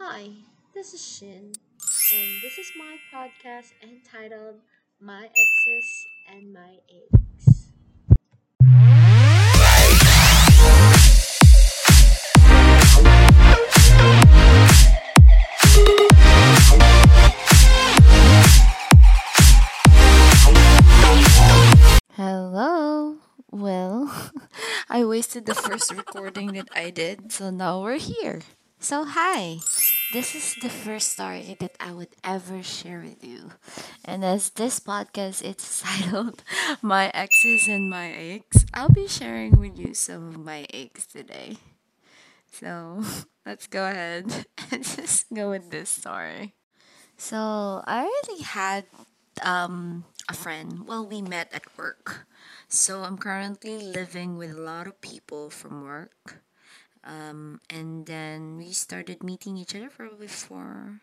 Hi, this is Shin, and this is my podcast entitled My Exes and My Aches. Hello. Well, I wasted the first recording that I did, so now we're here. So, hi. This is the first story that I would ever share with you. And as this podcast is titled My Exes and My Aches, I'll be sharing with you some of my aches today. So, let's go ahead and just go with this story. So, I already had um a friend. Well, we met at work. So I'm currently living with a lot of people from work. Um, and then we started meeting each other probably for,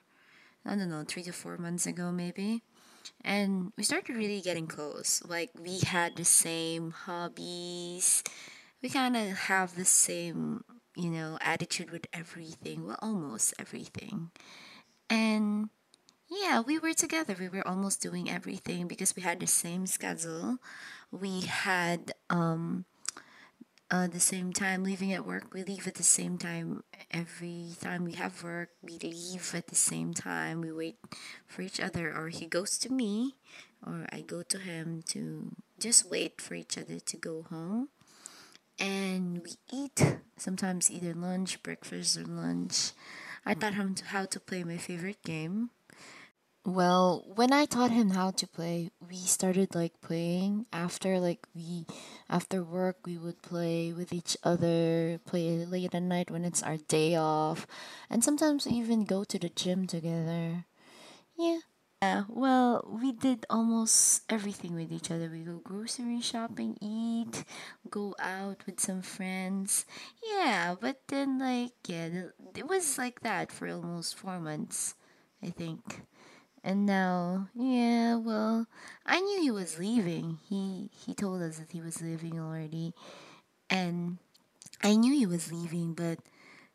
I don't know, three to four months ago, maybe. And we started really getting close. Like, we had the same hobbies. We kind of have the same, you know, attitude with everything. Well, almost everything. And yeah, we were together. We were almost doing everything because we had the same schedule. We had um uh, the same time leaving at work. We leave at the same time every time we have work. We leave at the same time. We wait for each other, or he goes to me, or I go to him to just wait for each other to go home. And we eat sometimes either lunch, breakfast, or lunch. I taught him how to play my favorite game. Well, when I taught him how to play, we started like playing after like we after work we would play with each other, play late at night when it's our day off, and sometimes we even go to the gym together. Yeah. Yeah, well, we did almost everything with each other. We go grocery shopping, eat, go out with some friends. Yeah, but then like yeah, it was like that for almost 4 months, I think. And now, yeah, well, I knew he was leaving. He he told us that he was leaving already, and I knew he was leaving. But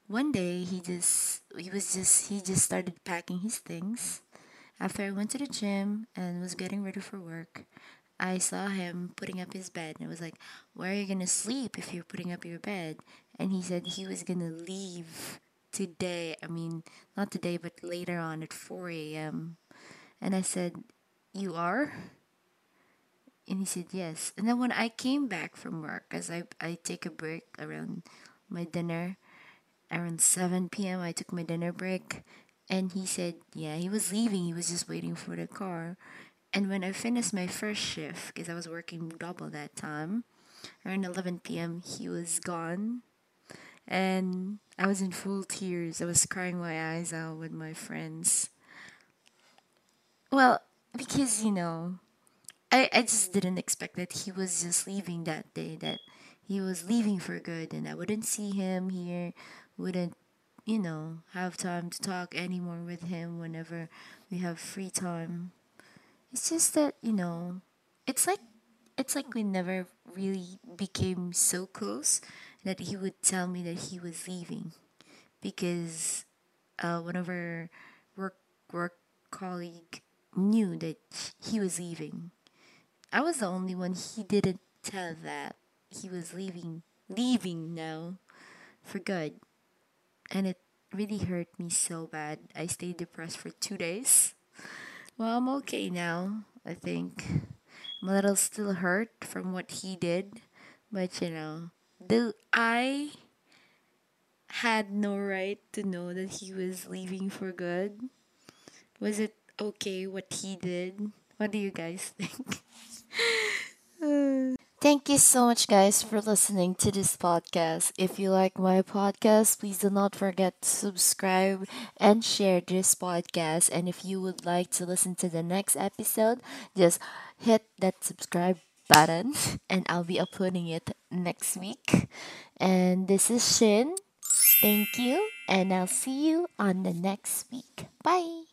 one day he just he was just he just started packing his things. After I went to the gym and was getting ready for work, I saw him putting up his bed, and I was like, "Where are you gonna sleep if you're putting up your bed?" And he said he was gonna leave today. I mean, not today, but later on at 4 a.m. And I said, You are? And he said, Yes. And then when I came back from work, because I, I take a break around my dinner, around 7 p.m., I took my dinner break. And he said, Yeah, he was leaving. He was just waiting for the car. And when I finished my first shift, because I was working double that time, around 11 p.m., he was gone. And I was in full tears. I was crying my eyes out with my friends. Well, because you know, I I just didn't expect that he was just leaving that day. That he was leaving for good, and I wouldn't see him here. Wouldn't you know have time to talk anymore with him whenever we have free time. It's just that you know, it's like it's like we never really became so close that he would tell me that he was leaving because uh, one of our work work colleague knew that he was leaving. I was the only one he didn't tell that he was leaving leaving now for good. And it really hurt me so bad. I stayed depressed for 2 days. Well, I'm okay now, I think. I'm a little still hurt from what he did, but you know, the I had no right to know that he was leaving for good. Was it okay what he did? What do you guys think? Thank you so much, guys, for listening to this podcast. If you like my podcast, please do not forget to subscribe and share this podcast. And if you would like to listen to the next episode, just hit that subscribe button, and I'll be uploading it next week. And this is Shin. Thank you, and I'll see you on the next week. Bye.